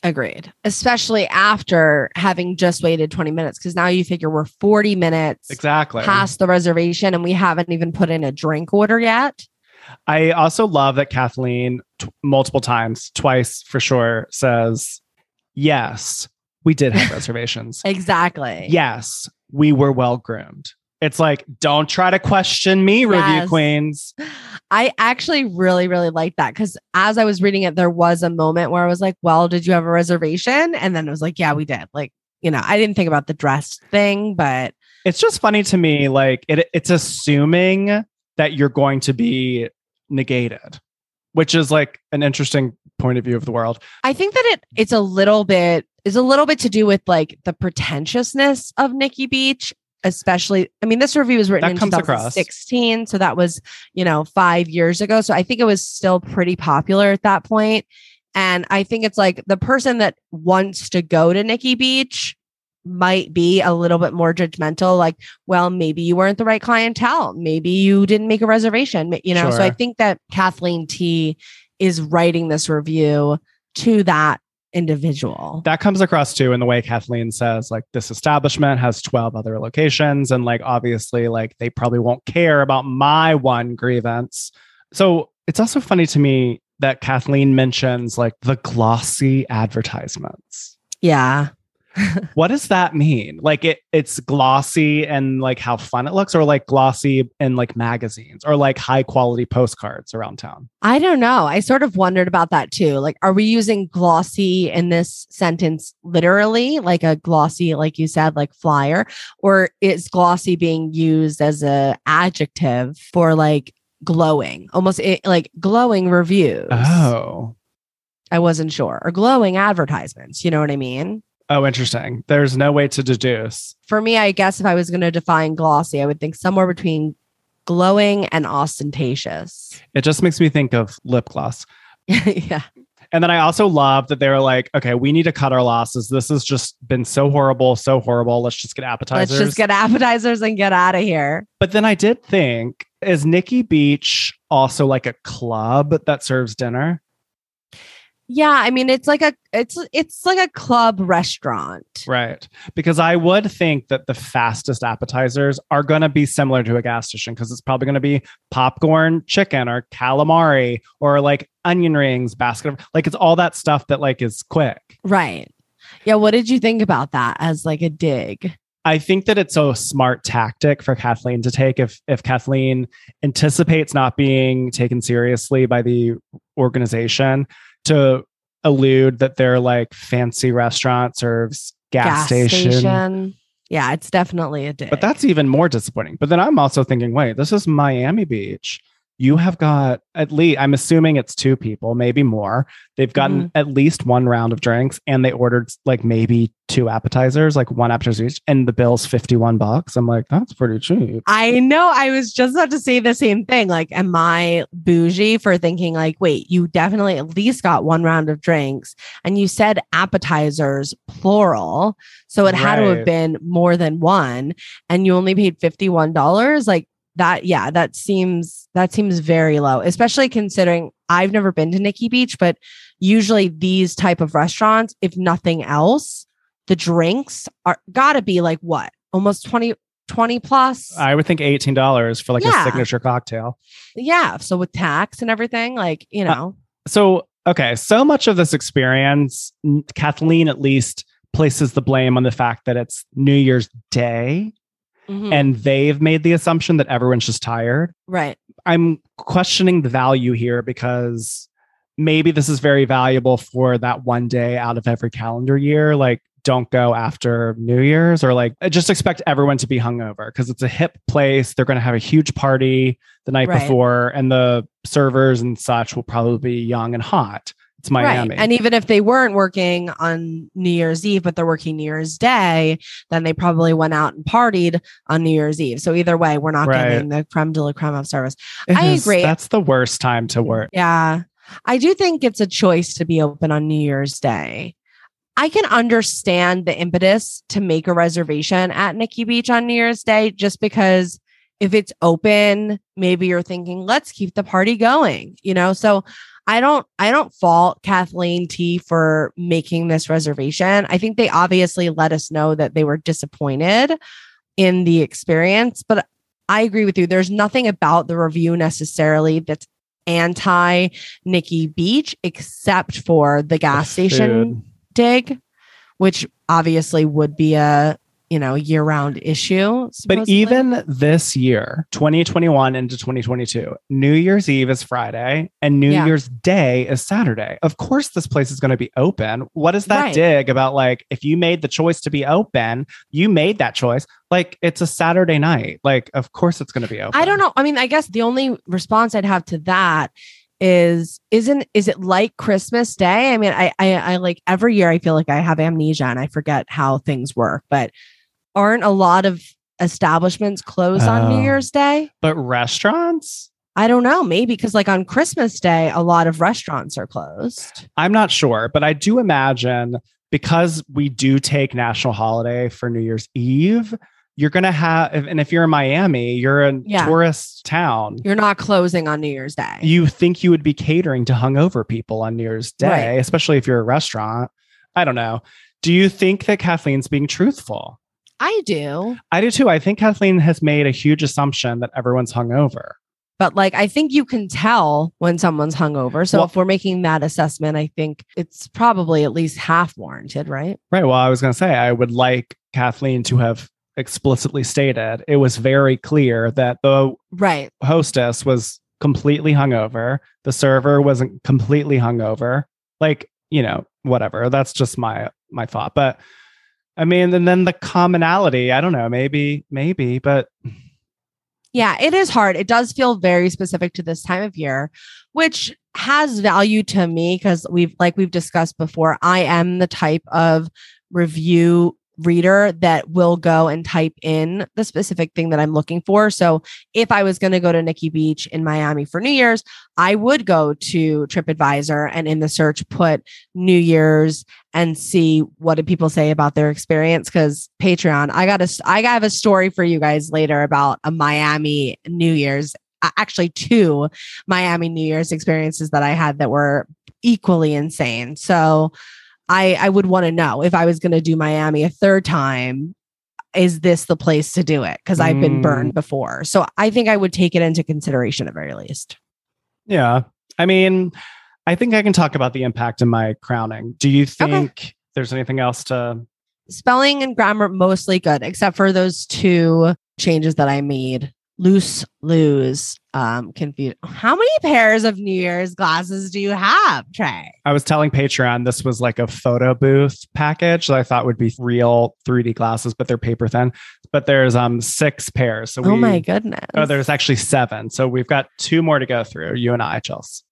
Agreed. Especially after having just waited 20 minutes. Cause now you figure we're 40 minutes Exactly. past the reservation and we haven't even put in a drink order yet. I also love that Kathleen t- multiple times, twice for sure, says, Yes, we did have reservations. Exactly. Yes, we were well groomed. It's like, don't try to question me, review Yes. queens. I actually really, really like that because as I was reading it, there was a moment where I was like, Well, did you have a reservation? And then it was like, Yeah, we did. Like, you know, I didn't think about the dress thing, but It's just funny to me, like it, it's assuming that you're going to be negated, which is like an interesting point of view of the world. I think that it it's a little bit is a little bit to do with like the pretentiousness of Nikki Beach, especially. I mean, this review was written That in comes across. 2016, so that was you know five years ago. So I think it was still pretty popular at that point. And I think it's like the person that wants to go to Nikki Beach might be a little bit more judgmental like well maybe you weren't the right clientele maybe you didn't make a reservation you know so i think that kathleen t is writing this review to that individual. that comes across too in the way Kathleen says, like, this establishment has 12 other locations. And like, obviously, like, they probably won't care about my one grievance. So it's also funny to me that Kathleen mentions like the glossy advertisements. Yeah. What does that mean? Like it it's glossy and like how fun it looks, or like glossy in like magazines or like high quality postcards around town. I don't know. I sort of wondered about that too. Like, are we using glossy in this sentence literally, like a glossy, like you said, like flyer, or is glossy being used as a adjective for like glowing, almost it, like glowing reviews? Oh. I wasn't sure, or glowing advertisements. You know what I mean? Oh, interesting. There's no way to deduce. For me, I guess if I was going to define glossy, I would think somewhere between glowing and ostentatious. It just makes me think of lip gloss. yeah. And then I also love that they were like, okay, we need to cut our losses. This has just been so horrible, so horrible. Let's just get appetizers. Let's just get appetizers and get out of here. but then I did think, is Nikki Beach also like a club that serves dinner? Yeah, I mean it's like a it's it's like a club restaurant. Right. Because I would think that the fastest appetizers are going to be similar to a gas station because it's probably going to be popcorn, chicken, or calamari, or like onion rings, basket of like it's all that stuff that like is quick. Right. Yeah, what did you think about that as like a dig? I think that it's a smart tactic for Kathleen to take if if Kathleen anticipates not being taken seriously by the organization to allude that they're like fancy restaurant serves gas, station. Yeah, it's definitely a dig. But that's even more disappointing. But then I'm also thinking, wait, this is Miami Beach. You have got at least, I'm assuming it's two people, maybe more. They've gotten Mm-hmm. at least one round of drinks and they ordered like maybe two appetizers, like one appetizer each, and the bill's 51 bucks. I'm like, that's pretty cheap. I know I was just about to say the same thing. Like, am I bougie for thinking like, wait, you definitely at least got one round of drinks and you said appetizers plural. So it had to have been more than one and you only paid $51. Like that, yeah, that seems that seems very low, especially considering I've never been to Nikki Beach, but usually these type of restaurants, if nothing else, the drinks are gotta be like what? Almost 20 20 plus. I would think $18 for like Yeah. a signature cocktail. yeah. So with tax and everything, like, you Uh, know, So, okay, so much of this experience, Kathleen at least places the blame on the fact that it's New Year's Day mhm, and they've made the assumption that everyone's just tired. right. I'm questioning the value here because maybe this is very valuable for that one day out of every calendar year. Like, don't go after New Year's or like just expect everyone to be hungover because it's a hip place. They're going to have a huge party the night Right. before, and the servers and such will probably be young and hot. It's Miami. Right. And even if they weren't working on New Year's Eve, but they're working New Year's Day, then they probably went out and partied on New Year's Eve. So either way, we're not Right. getting the creme de la creme of service. It I is- agree. That's the worst time to work. Yeah. I do think it's a choice to be open on New Year's Day. I can understand the impetus to make a reservation at Nikki Beach on New Year's Day just because if it's open, maybe you're thinking, let's keep the party going, you know? So I don't I don't fault Kathleen T for making this reservation. I think they obviously let us know that they were disappointed in the experience, but I agree with you. There's nothing about the review necessarily that's anti Nikki Beach except for the gas station dig, which obviously would be a you know year round issue. But even this year, 2021 into 2022, New Year's Eve is Friday and New Yeah. Year's Day is Saturday. Of course, this place is going to be open. What is that Right. dig about? Like, if you made the choice to be open, you made that choice. Like, it's a Saturday night. Like, of course, it's going to be open. I don't know. I mean, I guess the only response I'd have to that is isn't is it like Christmas Day? I mean, I I, I like every year I feel like I have amnesia and I forget how things work, but aren't a lot of establishments closed on New Oh. Year's Day? But restaurants? I don't know. Maybe because like on Christmas Day, a lot of restaurants are closed. I'm not sure, but I do imagine because we do take national holiday for New Year's Eve, you're going to have, and if you're in Miami, you're a Yeah. tourist town. You're not closing on New Year's Day. You think you would be catering to hungover people on New Year's Day, Right. especially if you're a restaurant. I don't know. Do you think that Kathleen's being truthful? I do. I do too. I think Kathleen has made a huge assumption that everyone's hungover. But like, I think you can tell when someone's hungover. So Well- if we're making that assessment, I think it's probably at least half warranted, right? Right. Well, I was going to say, I would like Kathleen to have explicitly stated it was very clear that the Right. hostess was completely hungover. The server wasn't completely hungover. Like, you know, whatever. That's just my my thought. But I mean, and then the commonality, I don't know, maybe, maybe, but Yeah, it is hard. It does feel very specific to this time of year, which has value to me because we've, like we've discussed before, I am the type of review reader that will go and type in the specific thing that I'm looking for. So if I was going to go to Nikki Beach in Miami for New Year's, I would go to TripAdvisor and in the search put New Year's and see what did people say about their experience because patreon i got a i have a story for you guys later about a miami new year's actually two miami new year's experiences that i had that were equally insane so i i would want to know if i was going to do miami a third time is this the place to do it because i've been Mm. burned before so i think i would take it into consideration at very least yeah. I mean, I think I can talk about the impact in my crowning. Do you think there's anything else to spelling and grammar mostly good except for those two changes that i made loose lose um confused how many pairs of new year's glasses do you have trey I was telling Patreon this was like a photo booth package that I thought would be real 3D glasses, but they're paper thin. But there's um six pairs. So we, oh my goodness Oh, there's actually seven. So we've got two more to go through. You and I, Chelsea.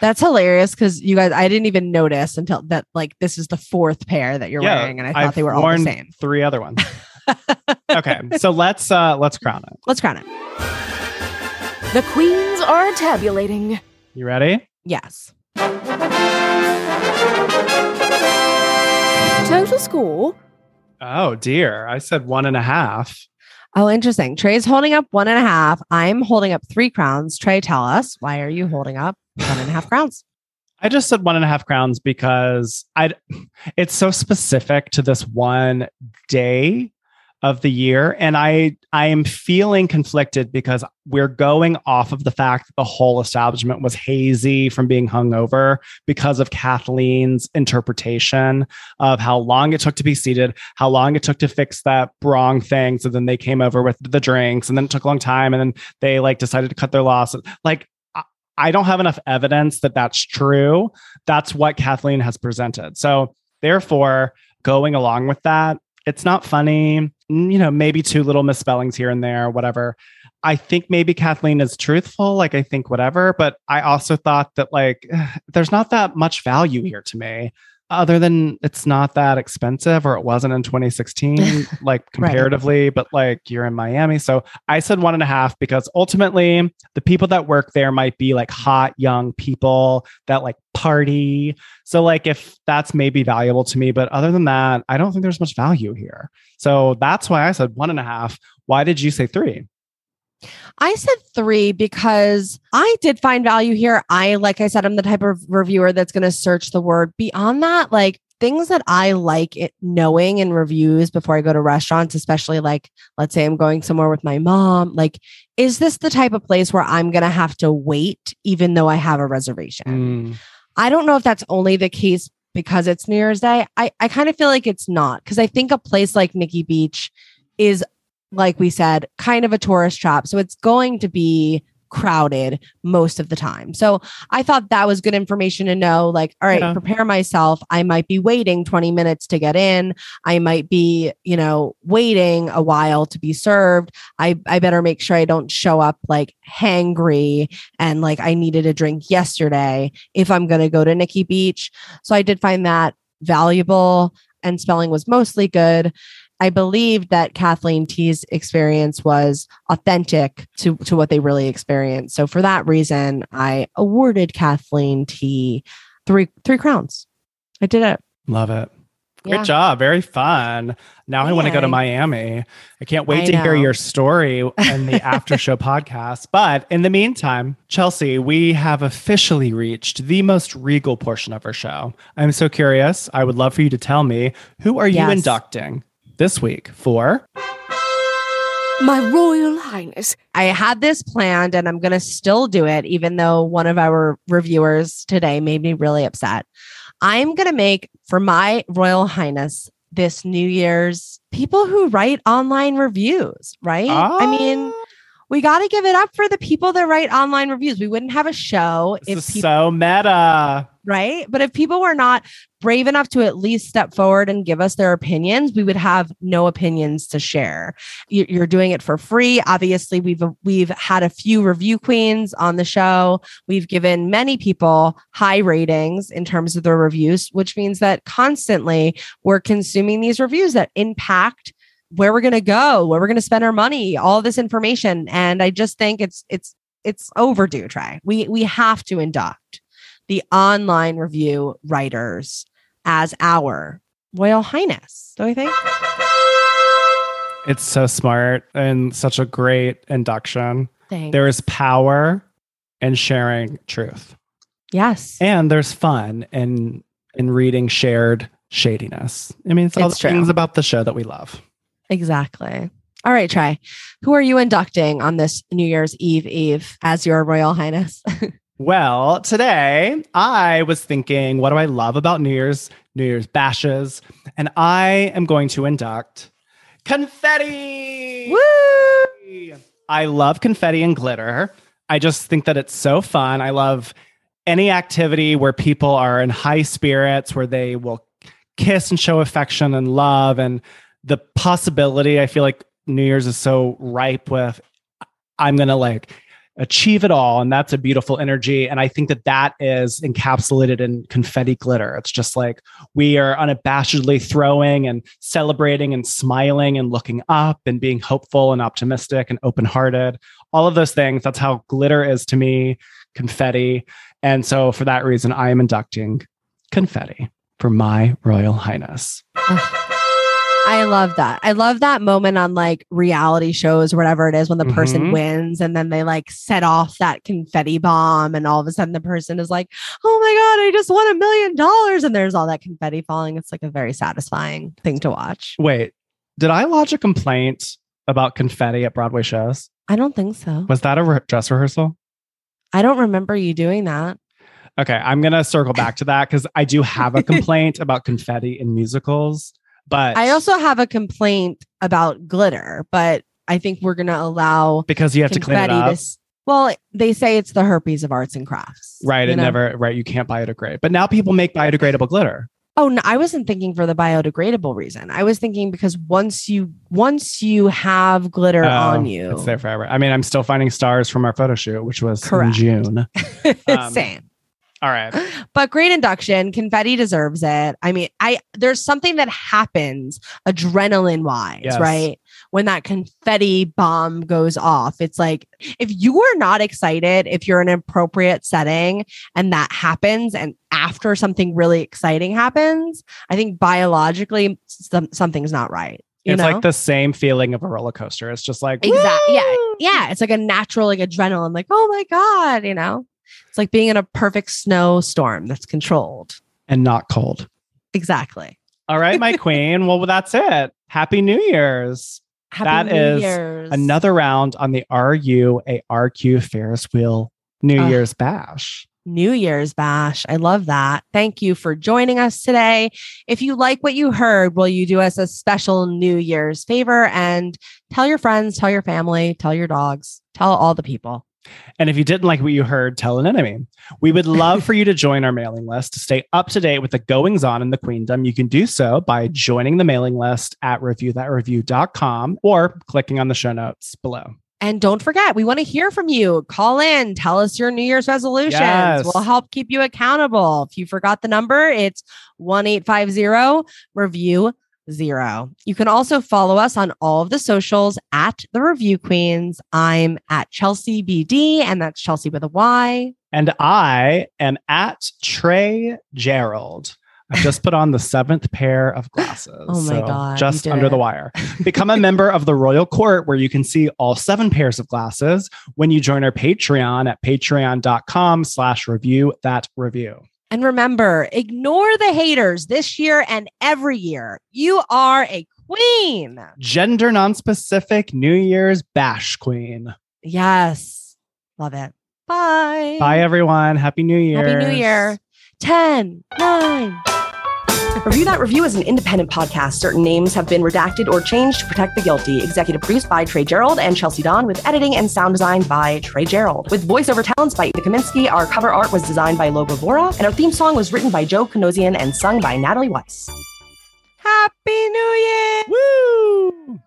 that's hilarious because you guys i didn't even notice until that like this is the fourth pair that you're wearing and i thought I've they were all the same Three other ones. okay, so let's uh let's crown it. let's crown it The queens are tabulating. You ready? yes Total score Oh dear, I said one and a half. oh interesting trey's holding up one and a half i'm holding up three crowns trey tell us why are you holding up one and a half crowns I just said one and a half crowns because I it's so specific to this one day of the year and I I am feeling conflicted because we're going off of the fact that the whole establishment was hazy from being hungover because of Kathleen's interpretation of how long it took to be seated, how long it took to fix that wrong thing. So then they came over with the drinks and then it took a long time and then they like decided to cut their losses Like I- I don't have enough evidence that that's true. That's what Kathleen has presented. So therefore, going along with that, it's not funny. You know, maybe two little misspellings here and there, whatever. I think maybe Kathleen is truthful. Like, I think whatever. But I also thought that, like, there's not that much value here to me, other than it's not that expensive or it wasn't in 2016, like comparatively. But like, you're in Miami. So I said one and a half because ultimately, the people that work there might be like hot young people that like party. So, like, if that's maybe valuable to me, but other than that, I don't think there's much value here. So that's why I said one and a half. Why did you say three? I said three because I did find value here. I, like I said, I'm the type of reviewer that's going to search the word. Beyond that, like things that I like it, knowing in reviews before I go to restaurants, especially like, let's say I'm going somewhere with my mom, like, is this the type of place where I'm going to have to wait even though I have a reservation? Mm. I don't know if that's only the case because it's New Year's Day. I, I kind of feel like it's not because I think a place like Nikki Beach is, like we said, kind of a tourist trap. So it's going to be crowded most of the time. So I thought that was good information to know. Like, all right, Yeah. prepare myself. I might be waiting 20 minutes to get in. I might be, you know, waiting a while to be served. I, I better make sure I don't show up like hangry and like I needed a drink yesterday if I'm going to go to Nikki Beach. So I did find that valuable and spelling was mostly good. I believe that Kathleen T's experience was authentic to, to what they really experienced. So for that reason, I awarded Kathleen T three three crowns. I did it. Love it. Great Yeah. job. Very fun. Now I want to go to Miami. I can't wait I to hear your story in the after show podcast. But in the meantime, Chelsea, we have officially reached the most regal portion of our show. I'm so curious. I would love for you to tell me who are you Yes. inducting this week for? My Royal Highness. I had this planned and I'm going to still do it, even though one of our reviewers today made me really upset. I'm going to make for my Royal Highness this New Year's people who write online reviews, right? I mean, Ah, we got to give it up for the people that write online reviews. We wouldn't have a show this if people, so meta. Right? But if people were not brave enough to at least step forward and give us their opinions, we would have no opinions to share. You- You're doing it for free. Obviously, we've we've had a few review queens on the show. We've given many people high ratings in terms of their reviews, which means that constantly we're consuming these reviews that impact where we're going to go, where we're going to spend our money, all this information. And I just think it's it's it's overdue. Try we we have to induct the online review writers as our Royal Highness. Don't you think? It's so smart and such a great induction. Thanks. There is power in sharing truth. yes. and there's fun in in reading shared shadiness. I mean, it's all It's the true. things about the show that we love. Exactly. All right, Trey. Who are you inducting on this New Year's Eve Eve as your Royal Highness? Well, today I was thinking, what do I love about New Year's New Year's bashes? And I am going to induct confetti. Woo! I love confetti and glitter. I just think that it's so fun. I love any activity where people are in high spirits, where they will kiss and show affection and love. And the possibility, I feel like New Year's is so ripe with, I'm going to like achieve it all. And that's a beautiful energy. And I think that that is encapsulated in confetti glitter. It's just like we are unabashedly throwing and celebrating and smiling and looking up and being hopeful and optimistic and open hearted. All of those things. That's how glitter is to me, confetti. And so for that reason, I am inducting confetti for my Royal Highness. Oh. I love that. I love that moment on like reality shows or whatever it is when the person Mhm. wins and then they like set off that confetti bomb and all of a sudden the person is like, "Oh my god, I just won a million dollars!" and there's all that confetti falling. It's like a very satisfying thing to watch. Wait, did I lodge a complaint about confetti at Broadway shows? I don't think so. Was that a re- dress rehearsal? I don't remember you doing that. Okay, I'm going to circle back to that because I do have a complaint about confetti in musicals. But I also have a complaint about glitter, but I think we're going to allow because you have to clean it up. to well, they say it's the herpes of arts and crafts. Right. It know? never, right. You can't biodegrade. But now people make biodegradable glitter. Oh, no, I wasn't thinking for the biodegradable reason. I was thinking because once you once you have glitter on Oh, you, It's there forever. I mean, I'm still finding stars from our photo shoot, which was Correct. in June. Um, same. All right. But great induction. Confetti deserves it. I mean, I there's something that happens adrenaline wise, Yes. right? When that confetti bomb goes off. It's like if you are not excited, if you're in an appropriate setting and that happens, and after something really exciting happens, I think biologically some, something's not right. You it's know? like the same feeling of a roller coaster. It's just like Exactly. Yeah. Yeah. It's like a natural, like adrenaline, like, oh my God, you know? It's like being in a perfect snowstorm that's controlled. and not cold. Exactly. All right, my queen. Well, that's it. Happy New Year's. Happy That New is Year's. Another round on the RU a Ferris wheel New Ugh. Year's bash. New Year's bash. I love that. Thank you for joining us today. If you like what you heard, will you do us a special New Year's favor and tell your friends, tell your family, tell your dogs, tell all the people. And if you didn't like what you heard, tell an enemy. We would love for you to join our mailing list to stay up to date with the goings on in the queendom. You can do so by joining the mailing list at reviewthatreview.com or clicking on the show notes below. And don't forget, we want to hear from you. Call in, tell us your New Year's resolutions. Yes. We'll help keep you accountable. If you forgot the number, it's 1 850 review zero. You can also follow us on all of the socials at the Review Queens. I'm at Chelsea BD, and that's Chelsea with a Y. And I am at Trey Gerald. I've just put on the seventh pair of glasses. Oh my so God, Just under it. the wire. Become a member of the Royal Court where you can see all seven pairs of glasses when you join our Patreon at patreon.com slash review that review. And remember, ignore the haters this year and every year. You are a queen. Gender non-specific New Year's bash queen. Yes. Love it. Bye. Bye everyone. Happy New Year. Happy New Year. 10, 9. Review That Review is an independent podcast. Certain names have been redacted or changed to protect the guilty. Executive produced by Trey Gerald and Chelsea Dawn, with editing and sound design by Trey Gerald. With voiceover talents by Ida Kaminsky, our cover art was designed by Logo Vora, and our theme song was written by Joe Kinosian and sung by Natalie Weiss. Happy New Year. Woo!